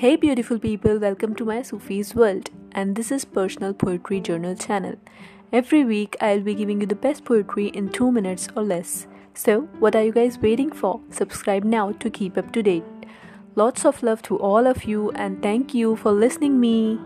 Hey beautiful people, welcome to my Sufi's world and this is Personal Poetry Journal channel. Every week I'll be giving you the best poetry in 2 minutes or less. So, what are you guys waiting for? Subscribe now to keep up to date. Lots of love to all of you and thank you for listening me.